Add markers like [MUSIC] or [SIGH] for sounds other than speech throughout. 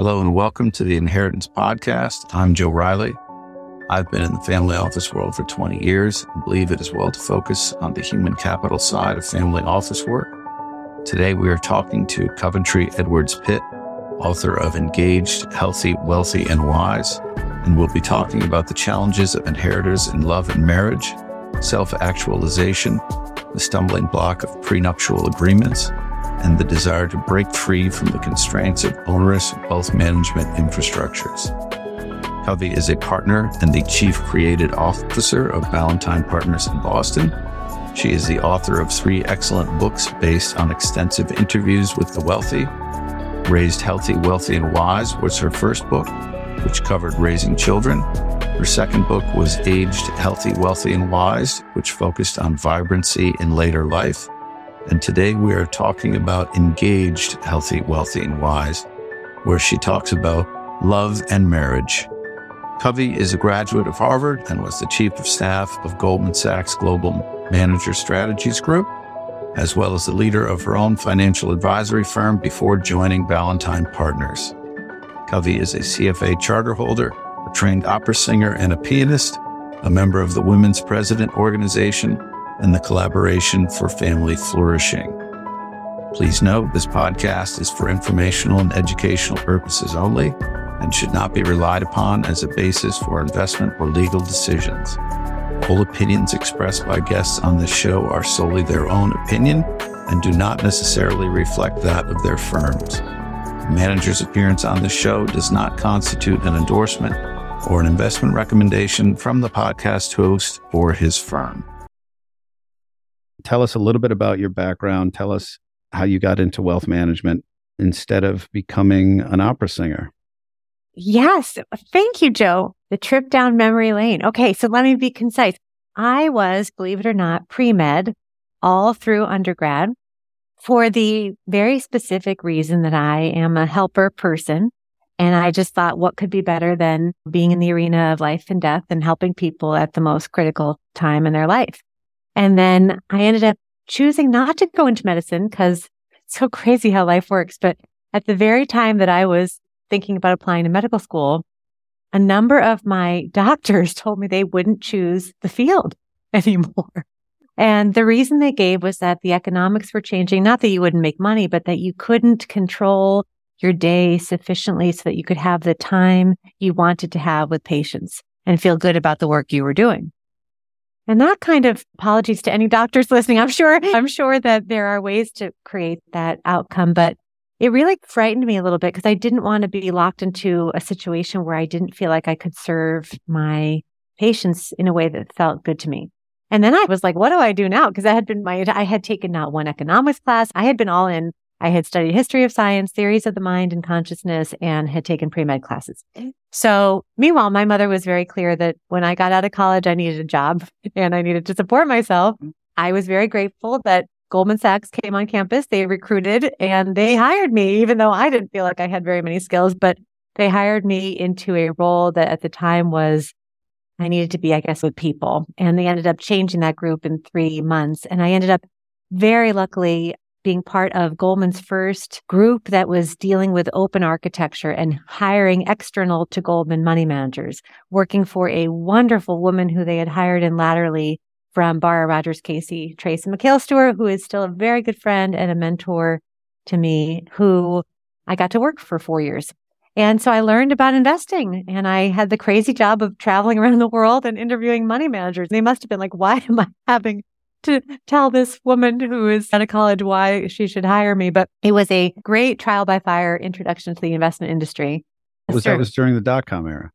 Hello and welcome to the Inheritance Podcast. I'm Joe Riley. I've been in the family office world for 20 years and believe it is well to focus on the human capital side of family office work. Today we are talking to Coventry Edwards Pitt, author of Engaged, Healthy, Wealthy, and Wise, and we'll be talking about the challenges of inheritors in love and marriage, self actualization, the stumbling block of prenuptial agreements, and the desire to break free from the constraints of onerous wealth management infrastructures. Covie is a partner and the chief creative officer of Ballentine Partners in Boston. She is the author of three excellent books based on extensive interviews with the wealthy. Raised Healthy, Wealthy, and Wise was her first book, which covered raising children. Her second book was Aged, Healthy, Wealthy, and Wise, which focused on vibrancy in later life. And today we are talking about engaged, healthy, wealthy, and wise, where she talks about love and marriage. Covie is a graduate of Harvard and was the chief of staff of Goldman Sachs Global Manager Strategies Group, as well as the leader of her own financial advisory firm before joining Ballentine Partners. Covie is a CFA charter holder, a trained opera singer and a pianist, a member of the Women's President Organization, and the Collaboration for Family Flourishing. Please note this podcast is for informational and educational purposes only and should not be relied upon as a basis for investment or legal decisions. All opinions expressed by guests on this show are solely their own opinion and do not necessarily reflect that of their firms. The manager's appearance on this show does not constitute an endorsement or an investment recommendation from the podcast host or his firm. Tell us a little bit about your background. Tell us how you got into wealth management instead of becoming an opera singer. Yes. Thank you, Joe. The trip down memory lane. Okay. So let me be concise. I was, believe it or not, pre med all through undergrad for the very specific reason that I am a helper person. And I just thought, what could be better than being in the arena of life and death and helping people at the most critical time in their life? And then I ended up choosing not to go into medicine because it's so crazy how life works. But at the very time that I was thinking about applying to medical school, a number of my [LAUGHS] doctors told me they wouldn't choose the field [LAUGHS] anymore. And the reason they gave was that the economics were changing. Not that you wouldn't make money, but that you couldn't control your day sufficiently so that you could have the time you wanted to have with patients and feel good about the work you were doing. And that kind of apologies to any doctors listening. I'm sure, I'm sure that there are ways to create that outcome, but it really frightened me a little bit because I didn't want to be locked into a situation where I didn't feel like I could serve my patients in a way that felt good to me. And then I was like, what do I do now? Because I had been my, I had taken not one economics class. I had been all in. I had studied history of science, theories of the mind and consciousness, and had taken pre-med classes. So meanwhile, my mother was very clear that when I got out of college, I needed a job [LAUGHS] and I needed to support myself. Mm. I was very grateful that Goldman Sachs came on campus. They recruited and they hired me, even though I didn't feel like I had very many skills, but they hired me into a role that at the time was I needed to be, I guess, with people. And they ended up changing that group in three months. And I ended up very luckily being part of Goldman's first group that was dealing with open architecture and hiring external to Goldman money managers, working for a wonderful woman who they had hired in laterally from Barra Rogers Casey, Tracy McHale Stewart, who is still a very good friend and a mentor to me, who I got to work for four years. And so I learned about investing and I had the crazy job of traveling around the world and interviewing money managers. They must have been like, why am I [LAUGHS] having to tell this woman who is out of college why she should hire me? But it was a great trial by fire introduction to the investment industry. Was that was during the dot com era?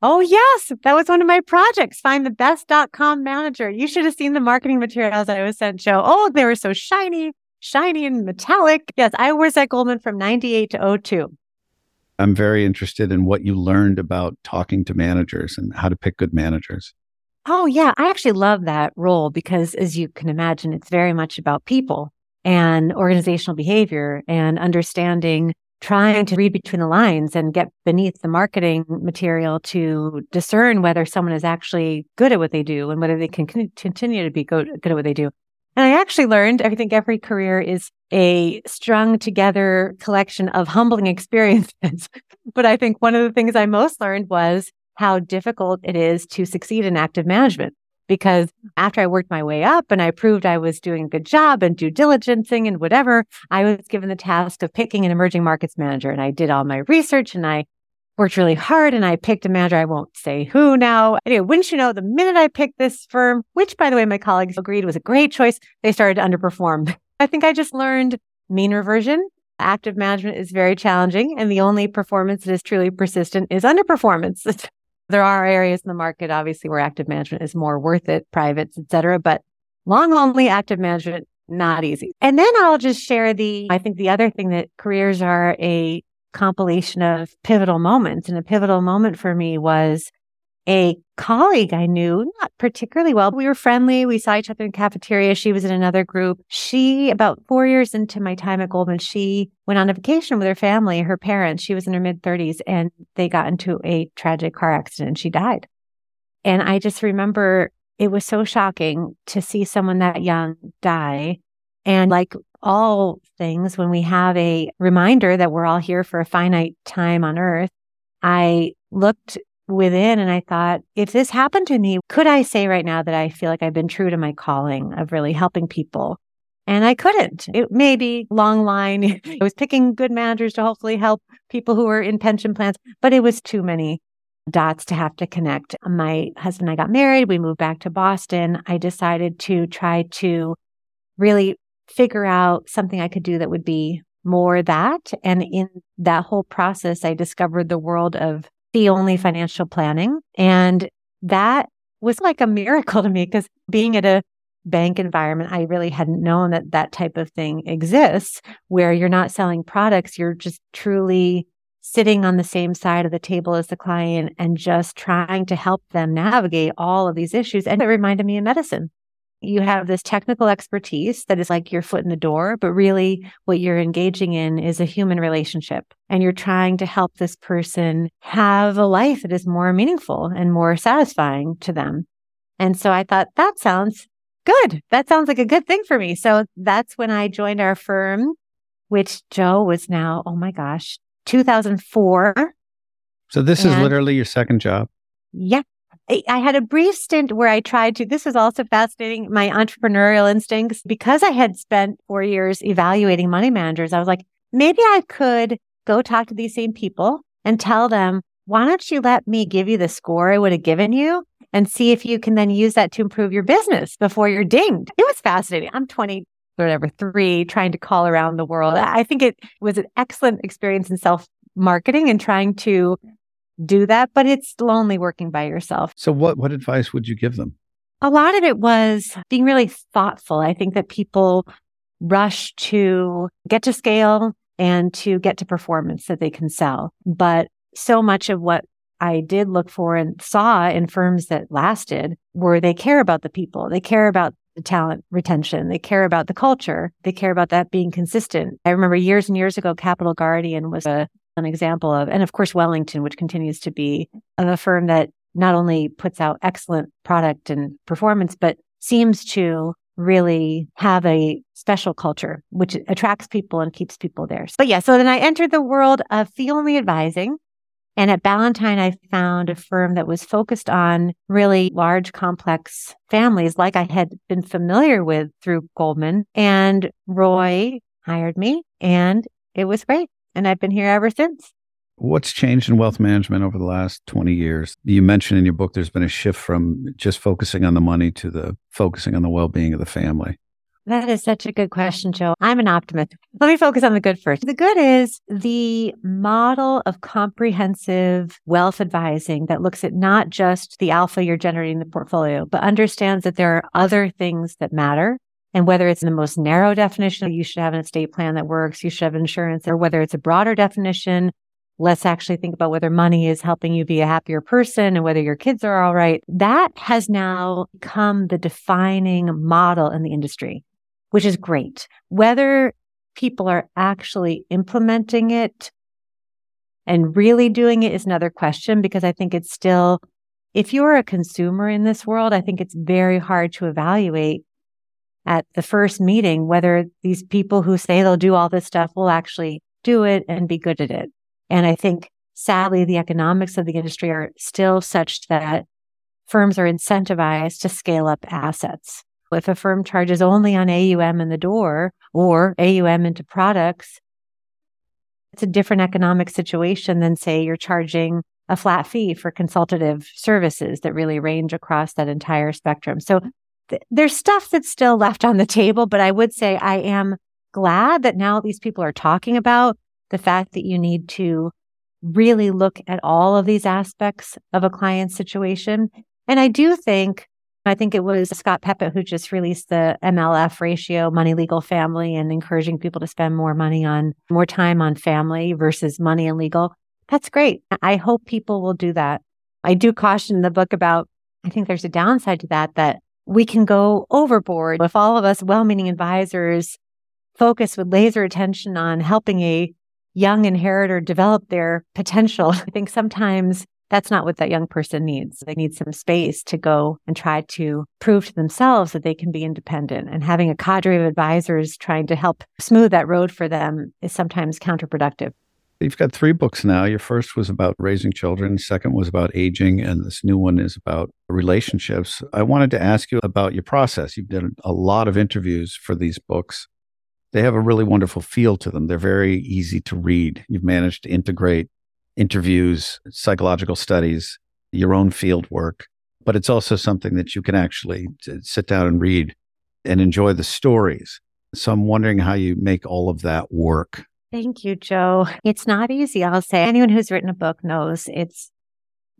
Oh, yes. That was one of my projects. Find the best dot com manager. You should have seen the marketing materials I was sent, Joe. Oh, they were so shiny, shiny and metallic. Yes, I was at Goldman from 98 to 02. I'm very interested in what you learned about talking to managers and how to pick good managers. Oh, yeah. I actually love that role because, as you can imagine, it's very much about people and organizational behavior and understanding trying to read between the lines and get beneath the marketing material to discern whether someone is actually good at what they do and whether they can continue to be good, at what they do. And I actually learned, I think every career is a strung together collection of humbling [LAUGHS] experiences. but I think one of the things I most learned was how difficult it is to succeed in active management. Because after I worked my way up and I proved I was doing a good job and due diligencing and whatever, I was given the task of picking an emerging markets manager. And I did all my research and I worked really hard and I picked a manager. I won't say who now. Anyway, wouldn't you know, the minute I picked this firm, which by the way, my colleagues agreed was a great choice, they started to underperform. [LAUGHS] I think I just learned mean reversion. Active management is very challenging and the only performance that is truly persistent is underperformance. [LAUGHS] there are areas in the market, obviously, where active management is more worth it, privates, et cetera, but long only active management, not easy. And then I'll just share the, I think the other thing that careers are a compilation of pivotal moments. And a pivotal moment for me was a colleague I knew not particularly well. We were friendly. We saw each other in cafeteria. She was in another group. She, about four years into my time at Goldman, she went on a vacation with her family, her parents. She was in her mid 30s and they got into a tragic car accident and she died. And I just remember it was so shocking to see someone that young die. And like all things, when we have a reminder that we're all here for a finite time on earth, I looked within and I thought, if this happened to me, could I say right now that I feel like I've been true to my calling of really helping people? And I couldn't. It may be long line. [LAUGHS] I was picking good managers to hopefully help people who were in pension plans, but it was too many dots to have to connect. My husband and I got married. We moved back to Boston. I decided to try to really figure out something I could do that would be more that. And in that whole process, I discovered the world of fee only financial planning. And that was like a miracle [LAUGHS] to me because being at a bank environment, I really hadn't known that that type of thing exists where you're not selling products. You're just truly sitting on the same side of the table as the client and just trying to help them navigate all of these issues. And it reminded me of medicine you have this technical expertise that is like your foot in the door, but really what you're engaging in is a human relationship. And you're trying to help this person have a life that is more meaningful and more satisfying to them. And so I thought that sounds good. That sounds like a good thing for me. So that's when I joined our firm, which Joe was now, oh my gosh, 2004. So this and is literally your second job. Yeah. I had a brief stint where I tried to, this was also fascinating, my entrepreneurial instincts. Because I had spent four years evaluating money managers, I was like, maybe I could go talk to these same people and tell them, why don't you let me give you the score I would have given you and see if you can then use that to improve your business before you're dinged? It was fascinating. I'm 20, whatever, three, trying to call around the world. I think it was an excellent experience in self marketing and trying to do that, but it's lonely working by yourself. So what what advice would you give them? A lot of it was being really thoughtful. I think that people rush to get to scale and to get to performance that they can sell. But so much of what I did look for and saw in firms that lasted were they care about the people. They care about the talent retention. They care about the culture. They care about that being consistent. I remember years and years ago, Capital Guardian was a an example of, and of course, Wellington, which continues to be a firm that not only puts out excellent product and performance, but seems to really have a special culture, which attracts people and keeps people there. But yeah, so then I entered the world of fee only advising. And at Ballentine, I found a firm that was focused on really large, complex families like I had been familiar with through Goldman. And Roy hired me and it was great and I've been here ever since. What's changed in wealth management over the last 20 years? You mentioned in your book there's been a shift from just focusing on the money to the focusing on the well-being of the family. That is such a good question, Joe. I'm an optimist. Let me focus on the good first. The good is the model of comprehensive wealth advising that looks at not just the alpha you're generating in the portfolio, but understands that there are other things that matter and whether it's the most narrow definition, you should have an estate plan that works, you should have insurance, or whether it's a broader definition, let's actually think about whether money is helping you be a happier person and whether your kids are all right. That has now become the defining model in the industry, which is great. Whether people are actually implementing it and really doing it is another question because I think it's still, if you're a consumer in this world, I think it's very hard to evaluate at the first meeting whether these people who say they'll do all this stuff will actually do it and be good at it. And I think sadly, the economics of the industry are still such that firms are incentivized to scale up assets. If a firm charges only on AUM in the door or AUM into products, it's a different economic situation than say you're charging a flat fee for consultative services that really range across that entire spectrum. So th- there's stuff that's still left on the table, but I would say I am glad that now these people are talking about the fact that you need to really look at all of these aspects of a client situation. And I do think, I think it was Scott Peppet who just released the MLF ratio, money, legal, family, and encouraging people to spend more money on more time on family versus money and legal. That's great. I hope people will do that. I do caution the book about, I think there's a downside to that, that we can go overboard if all of us well meaning advisors focus with laser attention on helping a young inheritor develop their potential. [LAUGHS] I think sometimes that's not what that young person needs. They need some space to go and try to prove to themselves that they can be independent. And having a cadre of advisors trying to help smooth that road for them is sometimes counterproductive. You've got three books now. Your first was about raising children, second was about aging, and this new one is about relationships. I wanted to ask you about your process. You've done a lot of interviews for these books they have a really wonderful feel to them. They're very easy to read. You've managed to integrate interviews, psychological studies, your own field work, but it's also something that you can actually uh, sit down and read and enjoy the stories. So I'm wondering how you make all of that work. Thank you, Joe. It's not easy. I'll say anyone who's written a book knows it's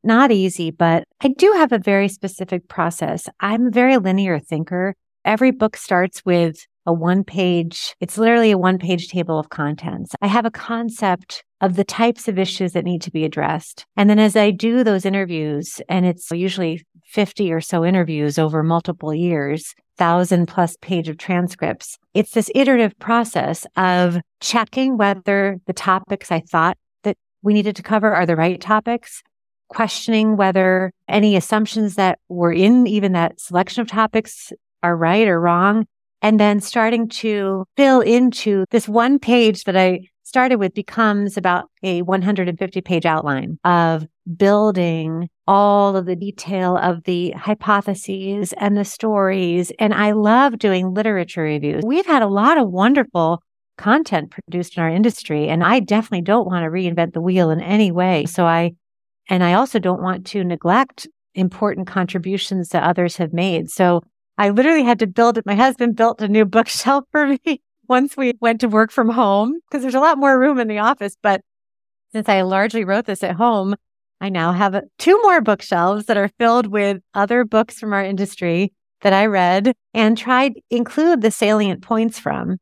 not easy, but I do have a very specific process. I'm a very linear thinker. Every book starts with a one page, it's literally a one page table of contents. I have a concept of the types of issues that need to be addressed. And then as I do those interviews, and it's usually 50 or so interviews over multiple years, thousand plus page of transcripts, it's this iterative process of checking whether the topics I thought that we needed to cover are the right topics, questioning whether any assumptions that were in even that selection of topics are right or wrong, and then starting to fill into this one page that I started with becomes about a 150 page outline of building all of the detail of the hypotheses and the stories. And I love doing literature reviews. We've had a lot of wonderful content produced in our industry, and I definitely don't want to reinvent the wheel in any way. So I, and I also don't want to neglect important contributions that others have made. So I literally had to build it. My husband built a new [LAUGHS] bookshelf for me once we went to work from home because there's a lot more room in the office. But since I largely wrote this at home, I now have two more bookshelves that are filled with other books from our industry that I read and tried include the salient points from.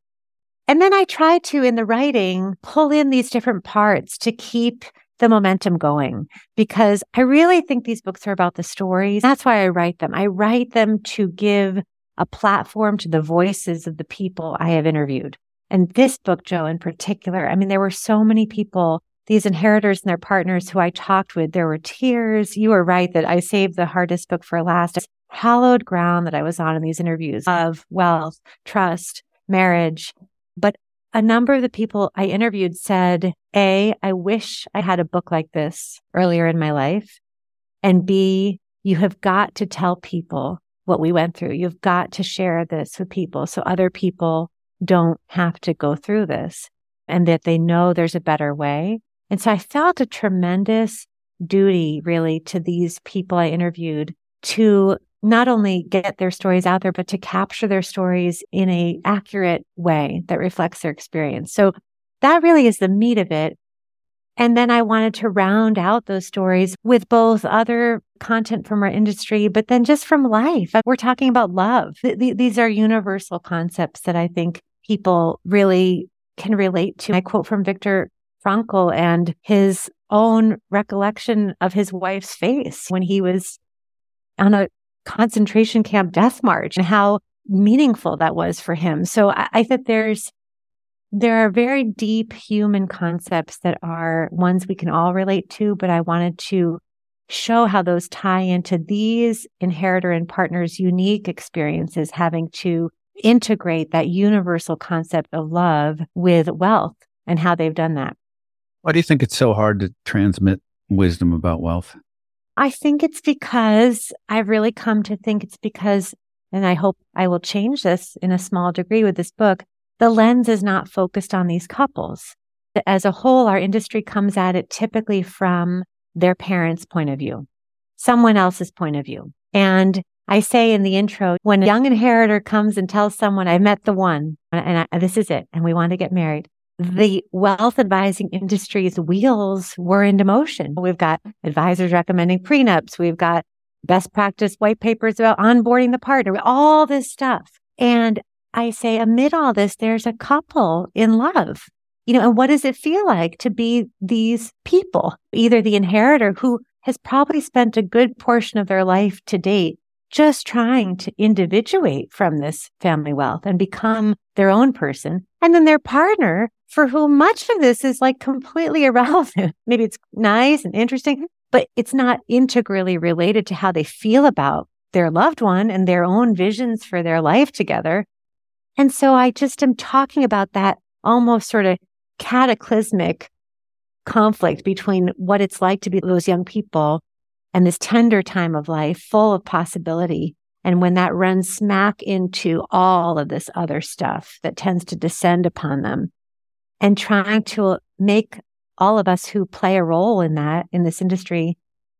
And then I try to, in the writing, pull in these different parts to keep the momentum going because I really think these books are about the stories. That's why I write them. I write them to give a platform to the voices of the people I have interviewed. And this book, Joe, in particular, I mean, there were so many people, these inheritors and their partners who I talked with. There were tears. You were right that I saved the hardest book for last. It's hallowed ground that I was on in these interviews of wealth, trust, marriage. But a number of the people I interviewed said, A, I wish I had a book like this earlier in my life. And B, you have got to tell people what we went through. You've got to share this with people so other people don't have to go through this and that they know there's a better way. And so I felt a tremendous duty really to these people I interviewed to not only get their stories out there, but to capture their stories in a accurate way that reflects their experience. So that really is the meat of it. And then I wanted to round out those stories with both other content from our industry, but then just from life. We're talking about love. Th- these are universal concepts that I think people really can relate to. I quote from Viktor Frankl and his own recollection of his wife's face when he was on a concentration camp death march and how meaningful that was for him. So I, I think there's there are very deep human concepts that are ones we can all relate to, but I wanted to show how those tie into these inheritor and partners unique experiences having to integrate that universal concept of love with wealth and how they've done that. Why do you think it's so hard to transmit wisdom about wealth? I think it's because I've really come to think it's because, and I hope I will change this in a small degree with this book, the lens is not focused on these couples. As a whole, our industry comes at it typically from their parents' point of view, someone else's point of view. And I say in the intro, when a young inheritor comes and tells someone, I met the one and I, this is it, and we want to get married, the wealth advising industry's wheels were into motion. We've got advisors recommending prenups. We've got best practice white papers about onboarding the partner, all this stuff. And I say, amid all this, there's a couple in love. You know, and what does it feel like to be these people? Either the inheritor who has probably spent a good portion of their life to date just trying to individuate from this family wealth and become their own person. And then their partner for whom much of this is like completely [LAUGHS] irrelevant. Maybe it's nice and interesting, but it's not integrally related to how they feel about their loved one and their own visions for their life together. And so I just am talking about that almost sort of cataclysmic conflict between what it's like to be those young people and this tender time of life full of possibility. And when that runs smack into all of this other stuff that tends to descend upon them and trying to make all of us who play a role in that in this industry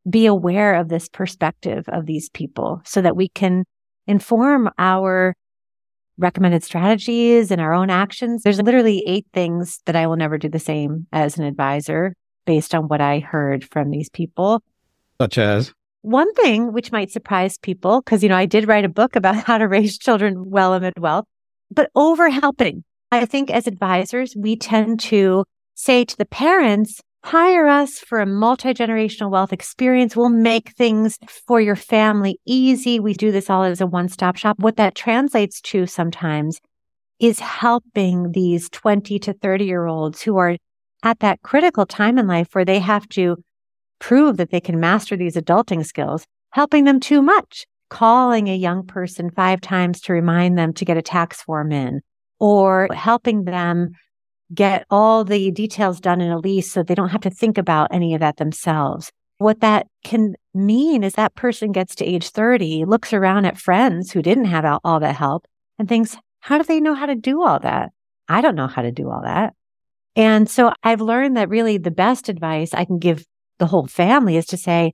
be aware of this perspective of these people so that we can inform our recommended strategies and our own actions. There's literally eight things that I will never do the same as an advisor based on what I heard from these people. Such as? One thing which might surprise people, because, you know, I did write a book about [LAUGHS] how to raise children well amid wealth, but over helping. I think as advisors, we tend to say to the parents, hire us for a multi-generational wealth experience. We'll make things for your family easy. We do this all as a one-stop shop. What that translates to sometimes is helping these 20 to 30 year olds who are at that critical time in life where they have to prove that they can master these adulting skills, helping them too much, calling a young person five times to remind them to get a tax form in, or helping them get all the details done in a lease so they don't have to think about any of that themselves. What that can mean is that person gets to age 30, looks around at friends who didn't have all that help and thinks, how do they know how to do all that? I don't know how to do all that. And so I've learned that really the best advice I can give the whole family is to say,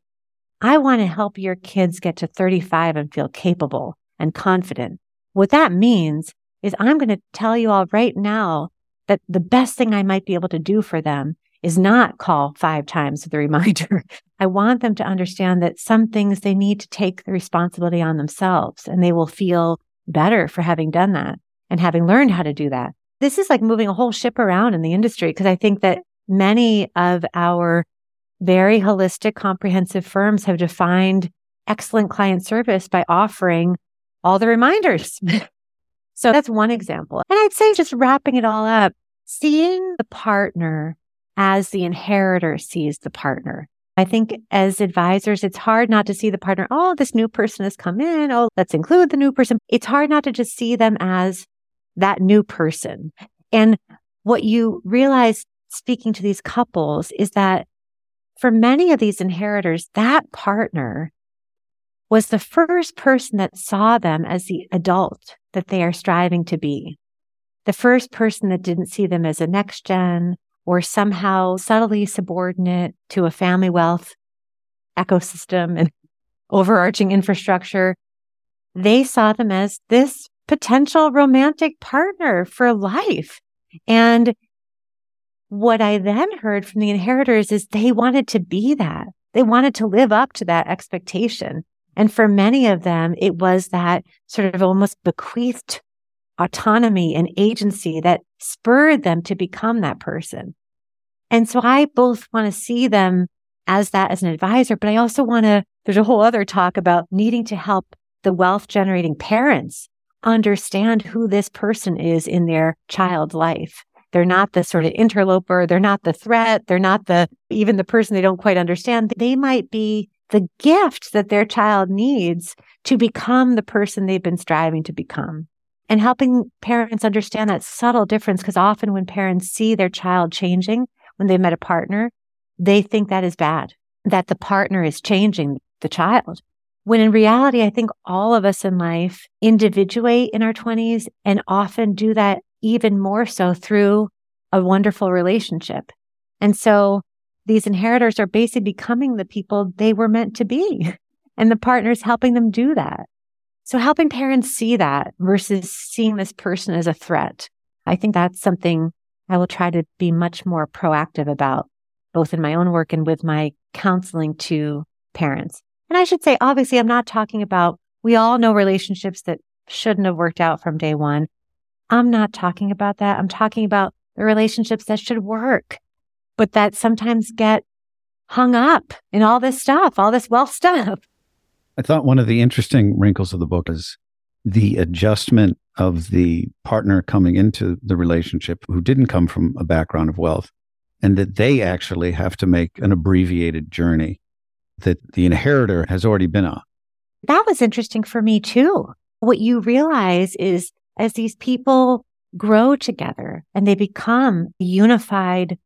I want to help your kids get to 35 and feel capable and confident. What that means is I'm going to tell you all right now that the best thing I might be able to do for them is not call five times the reminder. [LAUGHS] I want them to understand that some things they need to take the responsibility on themselves and they will feel better for having done that and having learned how to do that. This is like moving a whole ship around in the industry because I think that many of our very holistic, comprehensive firms have defined excellent client service by offering all the reminders. [LAUGHS] so that's one example. And I'd say just wrapping it all up, seeing the partner as the inheritor sees the partner. I think as advisors, it's hard not to see the partner. Oh, this new person has come in. Oh, let's include the new person. It's hard not to just see them as that new person. And what you realize speaking to these couples is that for many of these inheritors, that partner was the first person that saw them as the adult that they are striving to be. The first person that didn't see them as a next gen or somehow subtly subordinate to a family wealth ecosystem and [LAUGHS] overarching infrastructure. They saw them as this potential romantic partner for life. And what I then heard from the inheritors is they wanted to be that. They wanted to live up to that expectation. And for many of them, it was that sort of almost bequeathed autonomy and agency that spurred them to become that person. And so I both want to see them as that as an advisor, but I also want to, there's a whole other talk about needing to help the wealth generating parents understand who this person is in their child's life they're not the sort of interloper. They're not the threat. They're not the, even the person they don't quite understand. They might be the gift that their child needs to become the person they've been striving to become. And helping parents understand that subtle difference. Because often when parents see their child changing when they met a partner, they think that is bad, that the partner is changing the child. When in reality, I think all of us in life individuate in our 20s and often do that even more so through a wonderful relationship. And so these inheritors are basically becoming the people they were meant to be [LAUGHS] and the partners helping them do that. So helping parents see that versus seeing this person as a threat. I think that's something I will try to be much more proactive about, both in my own work and with my counseling to parents. And I should say, obviously, I'm not talking about, we all know relationships that shouldn't have worked out from day one. I'm not talking about that. I'm talking about the relationships that should work, but that sometimes get hung up in all this stuff, all this wealth [LAUGHS] stuff. I thought one of the interesting wrinkles of the book is the adjustment of the partner coming into the relationship who didn't come from a background of wealth and that they actually have to make an abbreviated journey that the inheritor has already been on. That was interesting for me too. What you realize is as these people grow together and they become unified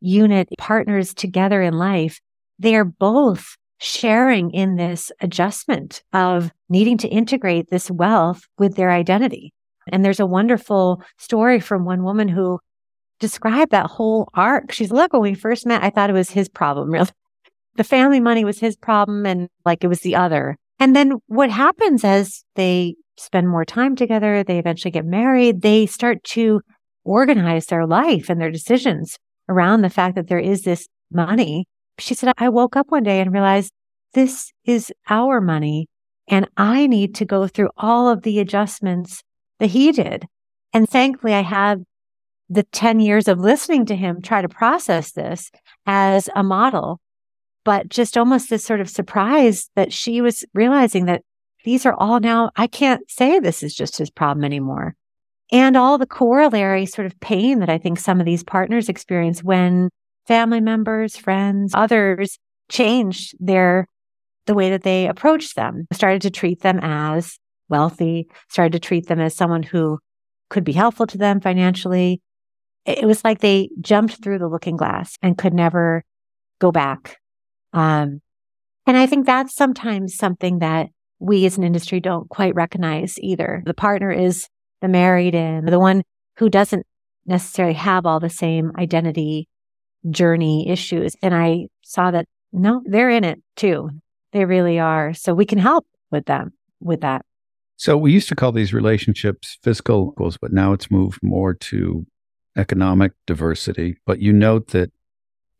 unit partners together in life, they are both sharing in this adjustment of needing to integrate this wealth with their identity. And there's a wonderful story from one woman who described that whole arc. She's, look, when we first met, I thought it was his problem, [LAUGHS] really. The family money was his problem and like it was the other. And then what happens as they spend more time together, they eventually get married, they start to organize their life and their decisions around the fact that there is this money she said, I woke up one day and realized this is our money and I need to go through all of the adjustments that he did. And thankfully I had the 10 years of listening to him try to process this as a model, but just almost this sort of surprise that she was realizing that these are all now, I can't say this is just his problem anymore. And all the corollary sort of pain that I think some of these partners experience when family members, friends, others changed their, the way that they approached them, started to treat them as wealthy, started to treat them as someone who could be helpful to them financially. It was like they jumped through the looking glass and could never go back. Um, and I think that's sometimes something that we as an industry don't quite recognize either. The partner is the married in, the one who doesn't necessarily have all the same identity journey issues. And I saw that no, they're in it too. They really are. So we can help with them with that. So we used to call these relationships fiscal goals, but now it's moved more to economic diversity. But you note that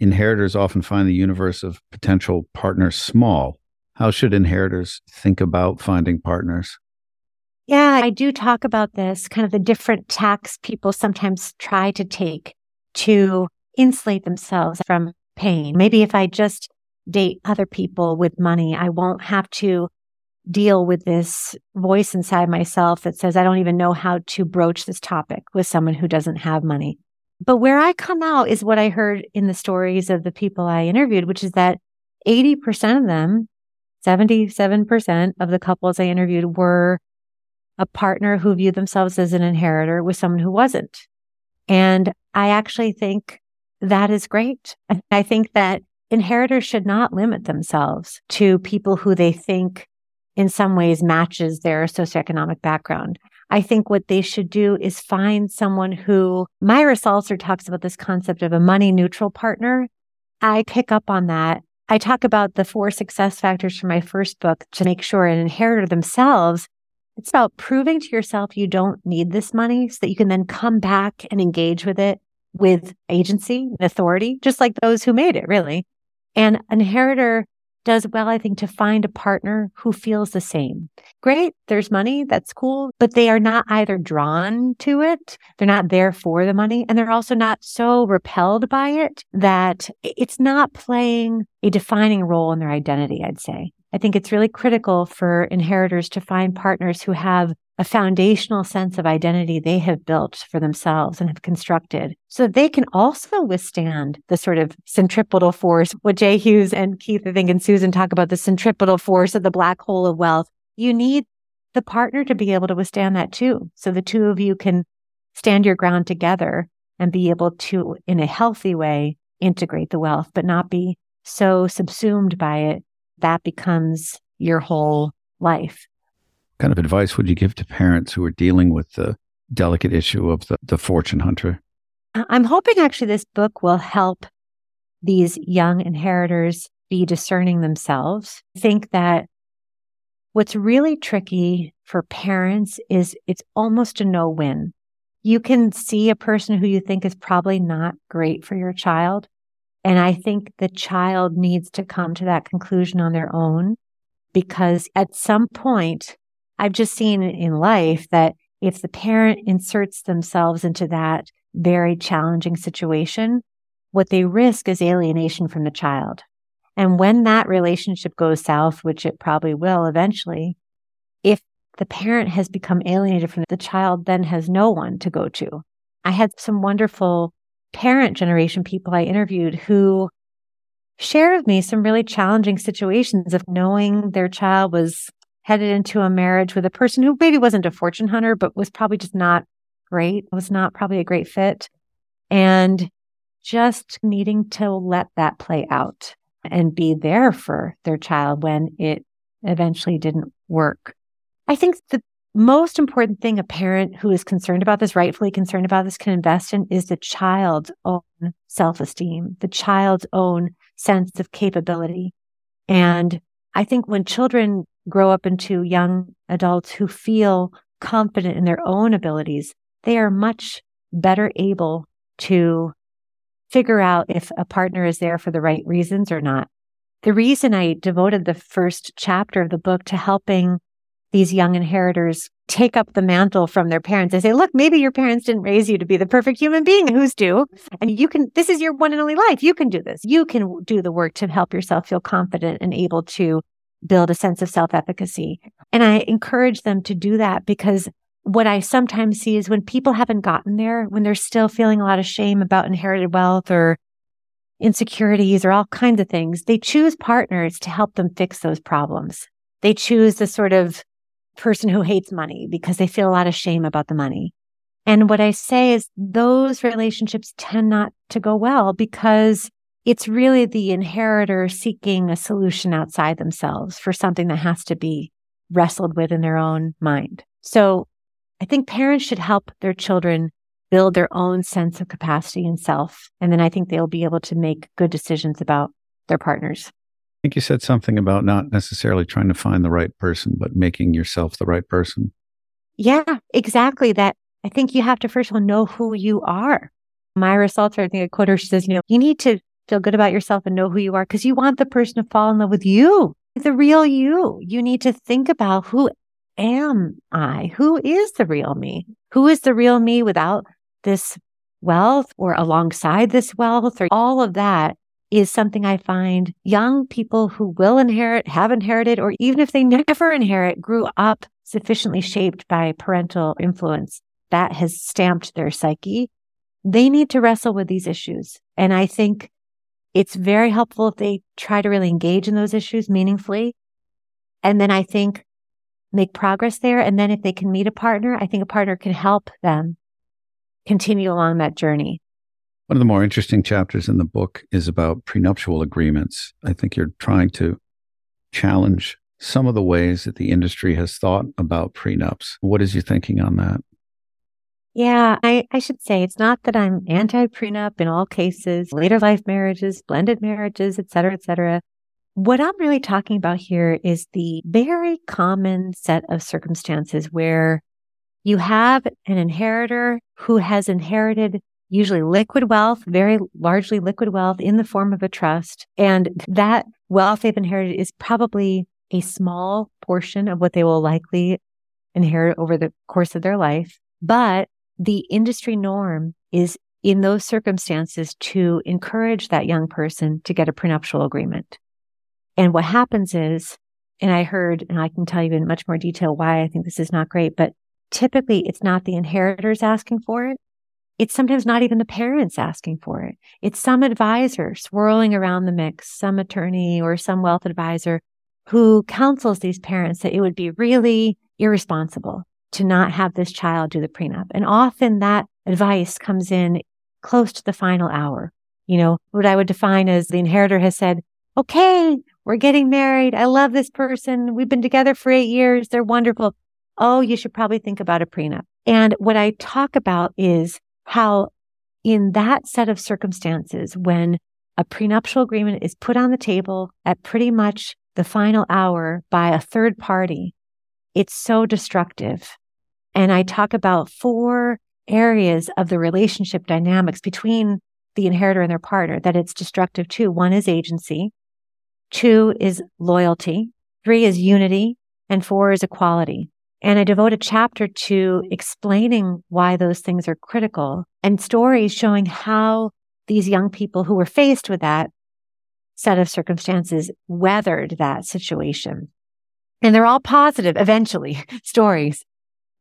inheritors often find the universe of potential partners small. How should inheritors think about finding partners? Yeah, I do talk about this kind of the different tacks people sometimes try to take to insulate themselves from pain. Maybe if I just date other people with money, I won't have to deal with this voice inside myself that says, I don't even know how to broach this topic with someone who doesn't have money. But where I come out is what I heard in the stories of the people I interviewed, which is that 80% of them, 77% of the couples I interviewed were a partner who viewed themselves as an inheritor with someone who wasn't. And I actually think that is great. I think that inheritors should not limit themselves to people who they think in some ways matches their socioeconomic background. I think what they should do is find someone who Myra Salzer talks about this concept of a money neutral partner. I pick up on that. I talk about the four success factors from my first book to make sure an inheritor themselves. It's about proving to yourself you don't need this money so that you can then come back and engage with it with agency and authority, just like those who made it, really. And an inheritor does well, I think, to find a partner who feels the same. Great, there's money, that's cool, but they are not either drawn to it, they're not there for the money, and they're also not so repelled by it that it's not playing a defining role in their identity, I'd say. I think it's really critical for inheritors to find partners who have a foundational sense of identity they have built for themselves and have constructed so that they can also withstand the sort of centripetal force. What Jay Hughes and Keith, I think, and Susan talk about the centripetal force of the black hole of wealth. You need the partner to be able to withstand that too. So the two of you can stand your ground together and be able to, in a healthy way, integrate the wealth, but not be so subsumed by it that becomes your whole life. Kind of advice would you give to parents who are dealing with the delicate issue of the, the fortune hunter? Uh, I'm hoping actually this book will help these young inheritors be discerning themselves. I think that what's really tricky for parents is it's almost a no win. You can see a person who you think is probably not great for your child. And I think the child needs to come to that conclusion on their own because at some point, I've just seen in life that if the parent inserts themselves into that very challenging situation, what they risk is alienation from the child. And when that relationship goes south, which it probably will eventually, if the parent has become alienated from the child, then has no one to go to. I had some wonderful parent generation people I interviewed who shared with me some really challenging situations of knowing their child was headed into a marriage with a person who maybe wasn't a fortune hunter, but was probably just not great, was not probably a great fit. And just needing to let that play out and be there for their child when it eventually didn't work. I think the most important thing a parent who is concerned about this, rightfully concerned about this, can invest in is the child's own self esteem, the child's own sense of capability. And I think when children grow up into young adults who feel confident in their own abilities, they are much better able to figure out if a partner is there for the right reasons or not. The reason I devoted the first chapter of the book to helping these young inheritors take up the mantle from their parents. I say, look, maybe your parents didn't raise you to be the perfect human being who's due. And you can, this is your one and only life. You can do this. You can do the work to help yourself feel confident and able to build a sense of self efficacy. And I encourage them to do that because what I sometimes see is when people haven't gotten there, when they're still feeling a lot of shame about inherited wealth or insecurities or all kinds of things, they choose partners to help them fix those problems. They choose the sort of person who hates money because they feel a lot of shame about the money. And what I say is those relationships tend not to go well because it's really the inheritor seeking a solution outside themselves for something that has to be wrestled with in their own mind. So I think parents should help their children build their own sense of capacity and self. And then I think they'll be able to make good decisions about their partners. I think you said something about not necessarily trying to find the right person, but making yourself the right person. Yeah, exactly. That I think you have to first of all know who you are. Myra Salzer, I think a quote her, she says, you know, you need to feel good about yourself and know who you are because you want the person to fall in love with you, the real you. You need to think about who am I? Who is the real me? Who is the real me without this wealth or alongside this wealth or all of that is something I find young people who will inherit, have inherited, or even if they never inherit, grew up sufficiently shaped by parental influence that has stamped their psyche. They need to wrestle with these issues. And I think it's very helpful if they try to really engage in those issues meaningfully. And then I think make progress there. And then if they can meet a partner, I think a partner can help them continue along that journey. One of the more interesting chapters in the book is about prenuptial agreements. I think you're trying to challenge some of the ways that the industry has thought about prenups. What is your thinking on that? Yeah, I, I should say it's not that I'm anti prenup in all cases, later life marriages, blended marriages, et cetera, et cetera. What I'm really talking about here is the very common set of circumstances where you have an inheritor who has inherited usually liquid wealth, very largely liquid wealth in the form of a trust. And that wealth they've inherited is probably a small portion of what they will likely inherit over the course of their life. But the industry norm is in those circumstances to encourage that young person to get a prenuptial agreement. And what happens is, and I heard, and I can tell you in much more detail why I think this is not great, but typically it's not the inheritors asking for it. It's sometimes not even the parents asking for it. It's some advisor swirling around the mix, some attorney or some wealth advisor who counsels these parents that it would be really irresponsible to not have this child do the prenup. And often that advice comes in close to the final hour. You know, what I would define as the inheritor has said, okay, we're getting married. I love this person. We've been together for eight years. They're wonderful. Oh, you should probably think about a prenup. And what I talk about is how in that set of circumstances, when a prenuptial agreement is put on the table at pretty much the final hour by a third party, it's so destructive. And I talk about four areas of the relationship dynamics between the inheritor and their partner that it's destructive to. One is agency. Two is loyalty. Three is unity. And four is equality. And I devote a chapter to explaining why those things are critical and stories showing how these young people who were faced with that set of circumstances weathered that situation. And they're all positive eventually [LAUGHS] stories.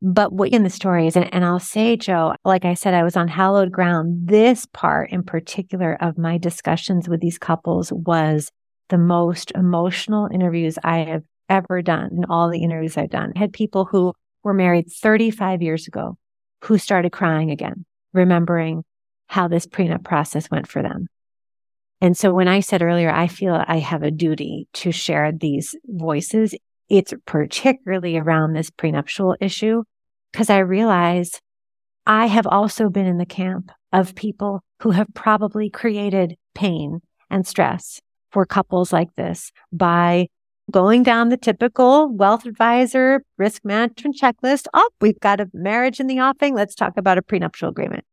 But what in the stories, and, and I'll say, Joe, like I said, I was on hallowed ground. This part in particular of my discussions with these couples was the most emotional interviews I have ever done in all the interviews I've done. I had people who were married 35 years ago who started crying again, remembering how this prenup process went for them. And so when I said earlier, I feel I have a duty to share these voices, it's particularly around this prenuptial issue because I realize I have also been in the camp of people who have probably created pain and stress for couples like this by going down the typical wealth advisor risk management checklist. Oh, we've got a marriage in the offing. Let's talk about a prenuptial agreement.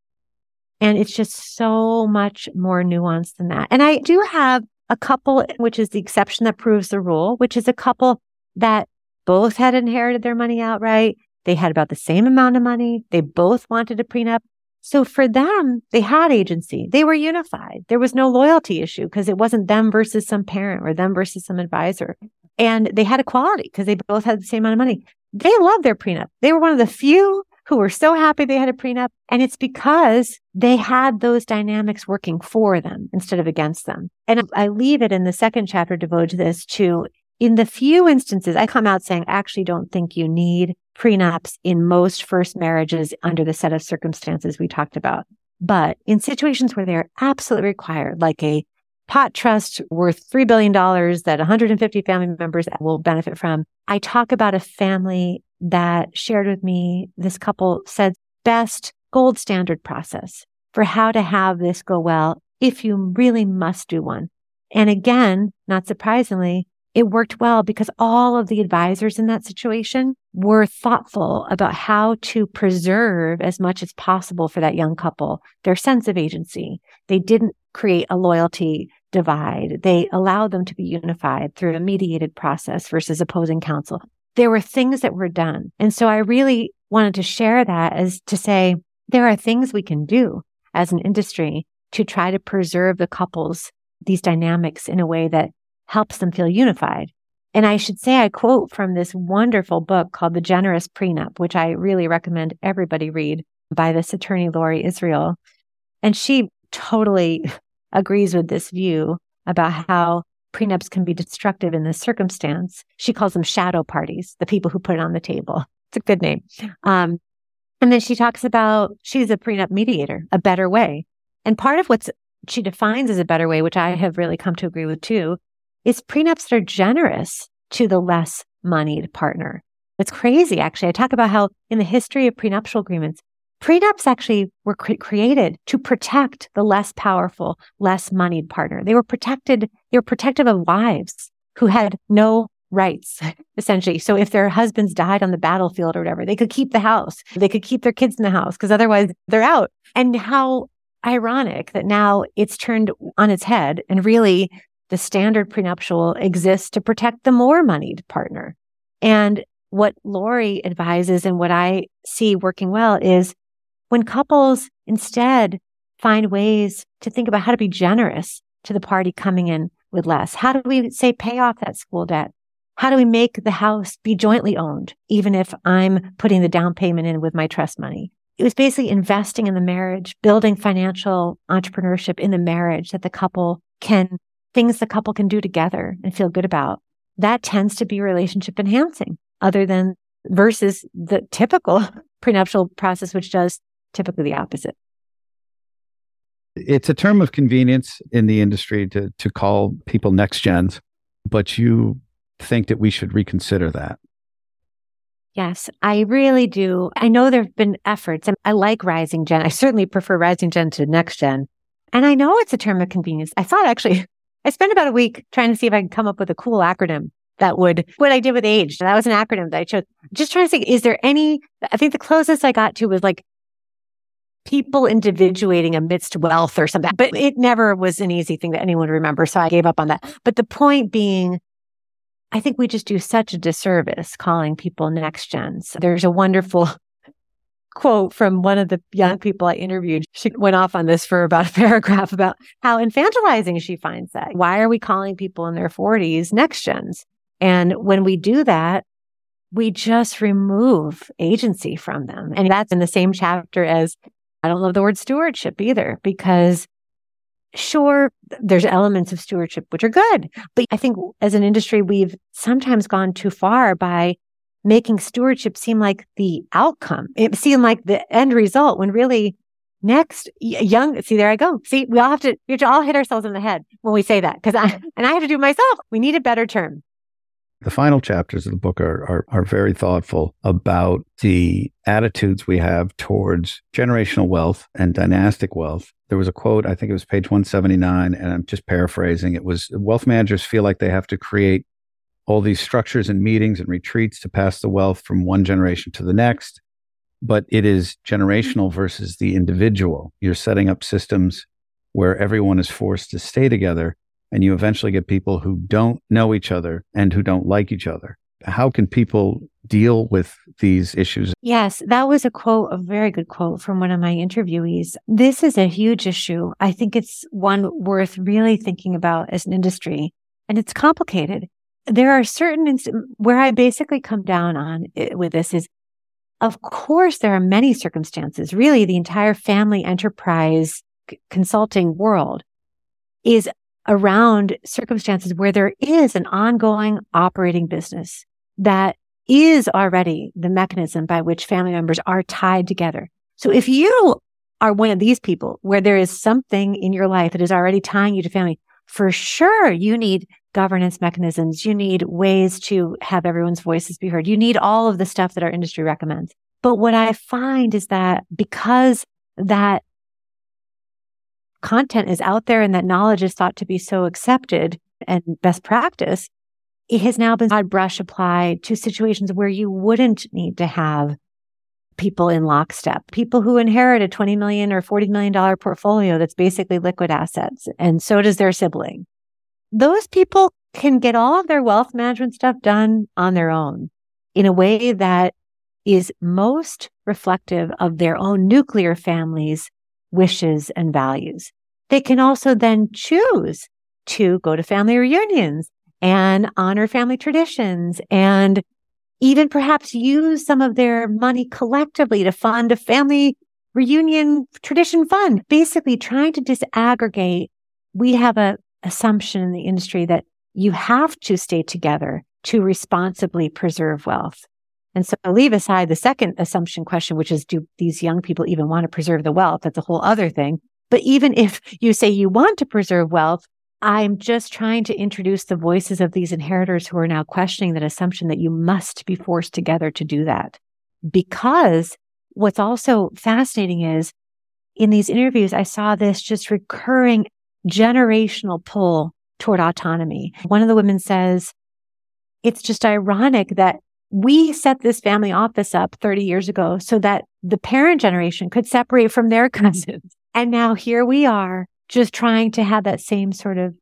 And it's just so much more nuanced than that. And I do have a couple, which is the exception that proves the rule, which is a couple that both had inherited their money outright. They had about the same amount of money. They both wanted a prenup. So for them, they had agency. They were unified. There was no loyalty issue because it wasn't them versus some parent or them versus some advisor. And they had equality because they both had the same amount of money. They loved their prenup. They were one of the few who were so happy they had a prenup. And it's because they had those dynamics working for them instead of against them. And I leave it in the second chapter devoted to this to in the few instances I come out saying, I actually don't think you need prenups in most first marriages under the set of circumstances we talked about. But in situations where they're absolutely required, like a pot trust worth $3 billion that 150 family members will benefit from, I talk about a family that shared with me, this couple said, best gold standard process for how to have this go well if you really must do one. And again, not surprisingly, it worked well because all of the advisors in that situation were thoughtful about how to preserve as much as possible for that young couple their sense of agency. They didn't create a loyalty divide. They allowed them to be unified through a mediated process versus opposing counsel. There were things that were done. And so I really wanted to share that as to say there are things we can do as an industry to try to preserve the couples, these dynamics in a way that helps them feel unified. And I should say, I quote from this wonderful book called The Generous Prenup, which I really recommend everybody read by this attorney, Laurie Israel. And she totally [LAUGHS] agrees with this view about how prenups can be destructive in this circumstance. She calls them shadow parties, the people who put it on the table. It's a good name. Um, and then she talks about she's a prenup mediator, a better way. And part of what she defines as a better way, which I have really come to agree with too, is prenups that are generous to the less moneyed partner. It's crazy, actually. I talk about how in the history of prenuptial agreements, prenups actually were cre- created to protect the less powerful, less moneyed partner. They were protected, they were protective of wives who had no rights, [LAUGHS] essentially. So if their husbands died on the battlefield or whatever, they could keep the house. They could keep their kids in the house because otherwise they're out. And how ironic that now it's turned on its head and really the standard prenuptial exists to protect the more moneyed partner. And what Laurie advises and what I see working well is when couples instead find ways to think about how to be generous to the party coming in with less. How do we say pay off that school debt? How do we make the house be jointly owned, even if I'm putting the down payment in with my trust money? It was basically investing in the marriage, building financial entrepreneurship in the marriage that the couple can things the couple can do together and feel good about, that tends to be relationship enhancing other than versus the typical [LAUGHS] prenuptial process, which does typically the opposite. It's a term of convenience in the industry to, to call people next gens, but you think that we should reconsider that. Yes, I really do. I know there have been efforts and I like rising gen. I certainly prefer rising gen to next gen. And I know it's a term of convenience. I thought actually, I spent about a week trying to see if I could come up with a cool acronym that would, what I did with age. That was an acronym that I chose. Just trying to think, is there any, I think the closest I got to was like people individuating amidst wealth or something, but it never was an easy thing that anyone would remember. So I gave up on that. But the point being, I think we just do such a disservice calling people next gens. There's a wonderful quote from one of the young people I interviewed. She went off on this for about [LAUGHS] a paragraph about how infantilizing she finds that. Why are we calling people in their 40s next gens? And when we do that, we just remove agency from them. And that's in the same chapter as I don't love the word stewardship either, because sure, there's elements of stewardship which are good. But I think as an industry, we've sometimes gone too far by making stewardship seem like the outcome. It seemed like the end result when really next young, see, there I go. See, we all have to, we have to all hit ourselves in the head when we say that. Cause I, [LAUGHS] and I have to do it myself. We need a better term. The final chapters of the book are, are, are very thoughtful about the attitudes we have towards generational wealth and dynastic wealth. There was a quote, I think it was page 179, and I'm just paraphrasing. It was wealth managers feel like they have to create all these structures and meetings and retreats to pass the wealth from one generation to the next. But it is generational versus the individual. You're setting up systems where everyone is forced to stay together and you eventually get people who don't know each other and who don't like each other. How can people deal with these issues? Yes, that was a quote, a very good quote from one of my interviewees. This is a huge issue. I think it's one worth really thinking about as an industry, and it's complicated. There are certain inst- where I basically come down on it with this is, of course, there are many circumstances. Really, the entire family enterprise c- consulting world is around circumstances where there is an ongoing operating business that is already the mechanism by which family members are tied together. So if you are one of these people where there is something in your life that is already tying you to family, for sure you need governance mechanisms. You need ways to have everyone's voices be heard. You need all of the stuff that our industry recommends. But what I find is that because that content is out there and that knowledge is thought to be so accepted and best practice, it has now been broad brush applied to situations where you wouldn't need to have people in lockstep, people who inherit a 20 million or 40 million dollar portfolio that's basically liquid assets. And so does their sibling. Those people can get all of their wealth management stuff done on their own in a way that is most reflective of their own nuclear families wishes and values. They can also then choose to go to family reunions and honor family traditions and even perhaps use some of their money collectively to fund a family reunion tradition fund, basically trying to disaggregate. We have a assumption in the industry that you have to stay together to responsibly preserve wealth. And so leave aside the second assumption question, which is do these young people even want to preserve the wealth? That's a whole other thing. But even if you say you want to preserve wealth, I'm just trying to introduce the voices of these inheritors who are now questioning that assumption that you must be forced together to do that. Because what's also fascinating is in these interviews, I saw this just recurring generational pull toward autonomy. One of the women says, it's just ironic that we set this family office up 30 years ago so that the parent generation could separate from their [LAUGHS] cousins. And now here we are just trying to have that same sort of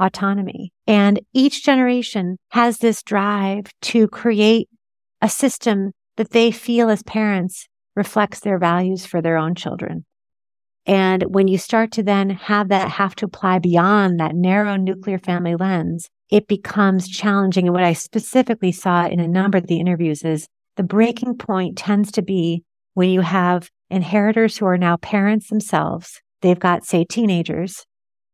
autonomy. And each generation has this drive to create a system that they feel as parents reflects their values for their own children. And when you start to then have that have to apply beyond that narrow nuclear family lens, it becomes challenging. And what I specifically saw in a number of the interviews is the breaking point tends to be when you have inheritors who are now parents themselves. They've got, say, teenagers.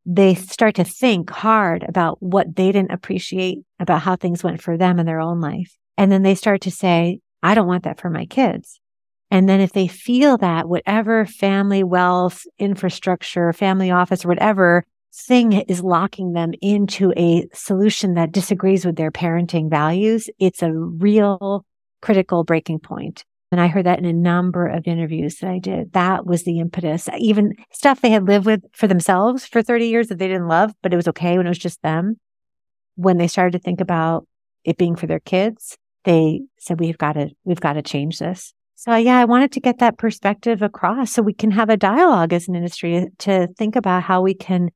They start to think hard about what they didn't appreciate about how things went for them in their own life. And then they start to say, I don't want that for my kids. And then if they feel that whatever family wealth, infrastructure, family office, whatever thing is locking them into a solution that disagrees with their parenting values, it's a real critical breaking point. And I heard that in a number of interviews that I did. That was the impetus. Even stuff they had lived with for themselves for 30 years that they didn't love, but it was okay when it was just them. When they started to think about it being for their kids, they said, we've got to, we've got to change this. So yeah, I wanted to get that perspective across so we can have a dialogue as an industry to think about how we can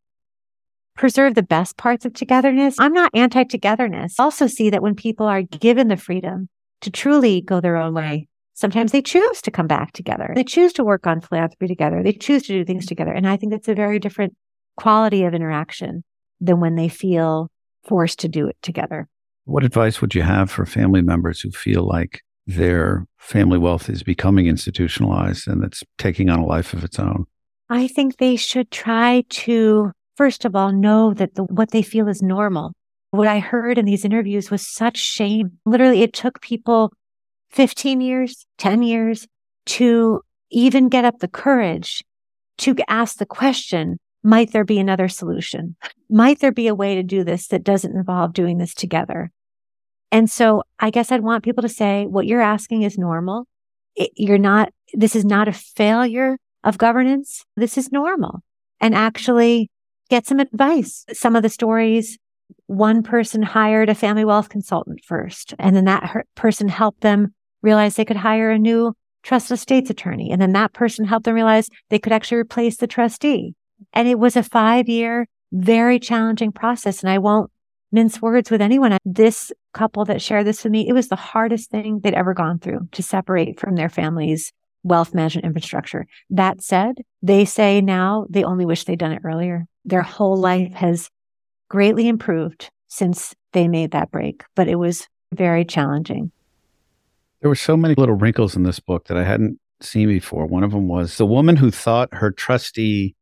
preserve the best parts of togetherness. I'm not anti togetherness. Also see that when people are given the freedom to truly go their own way, sometimes they choose to come back together. They choose to work on philanthropy together. They choose to do things together. And I think that's a very different quality of interaction than when they feel forced to do it together. What advice would you have for family members who feel like their family wealth is becoming institutionalized and it's taking on a life of its own? I think they should try to first of all, know that the, what they feel is normal. What I heard in these interviews was such shame. Literally, it took people 15 years, 10 years to even get up the courage to ask the question, might there be another solution? Might there be a way to do this that doesn't involve doing this together? And so I guess I'd want people to say what you're asking is normal. It, you're not, this is not a failure of governance. This is normal. And actually get some advice. Some of the stories, one person hired a family wealth consultant first, and then that person helped them realize they could hire a new trust estates attorney. And then that person helped them realize they could actually replace the trustee. And it was a five year, very challenging process. And I won't mince words with anyone. This couple that shared this with me, it was the hardest thing they'd ever gone through to separate from their family's wealth management infrastructure. That said, they say now they only wish they'd done it earlier their whole life has greatly improved since they made that break, but it was very challenging. There were so many little wrinkles in this book that I hadn't seen before. One of them was the woman who thought her trustee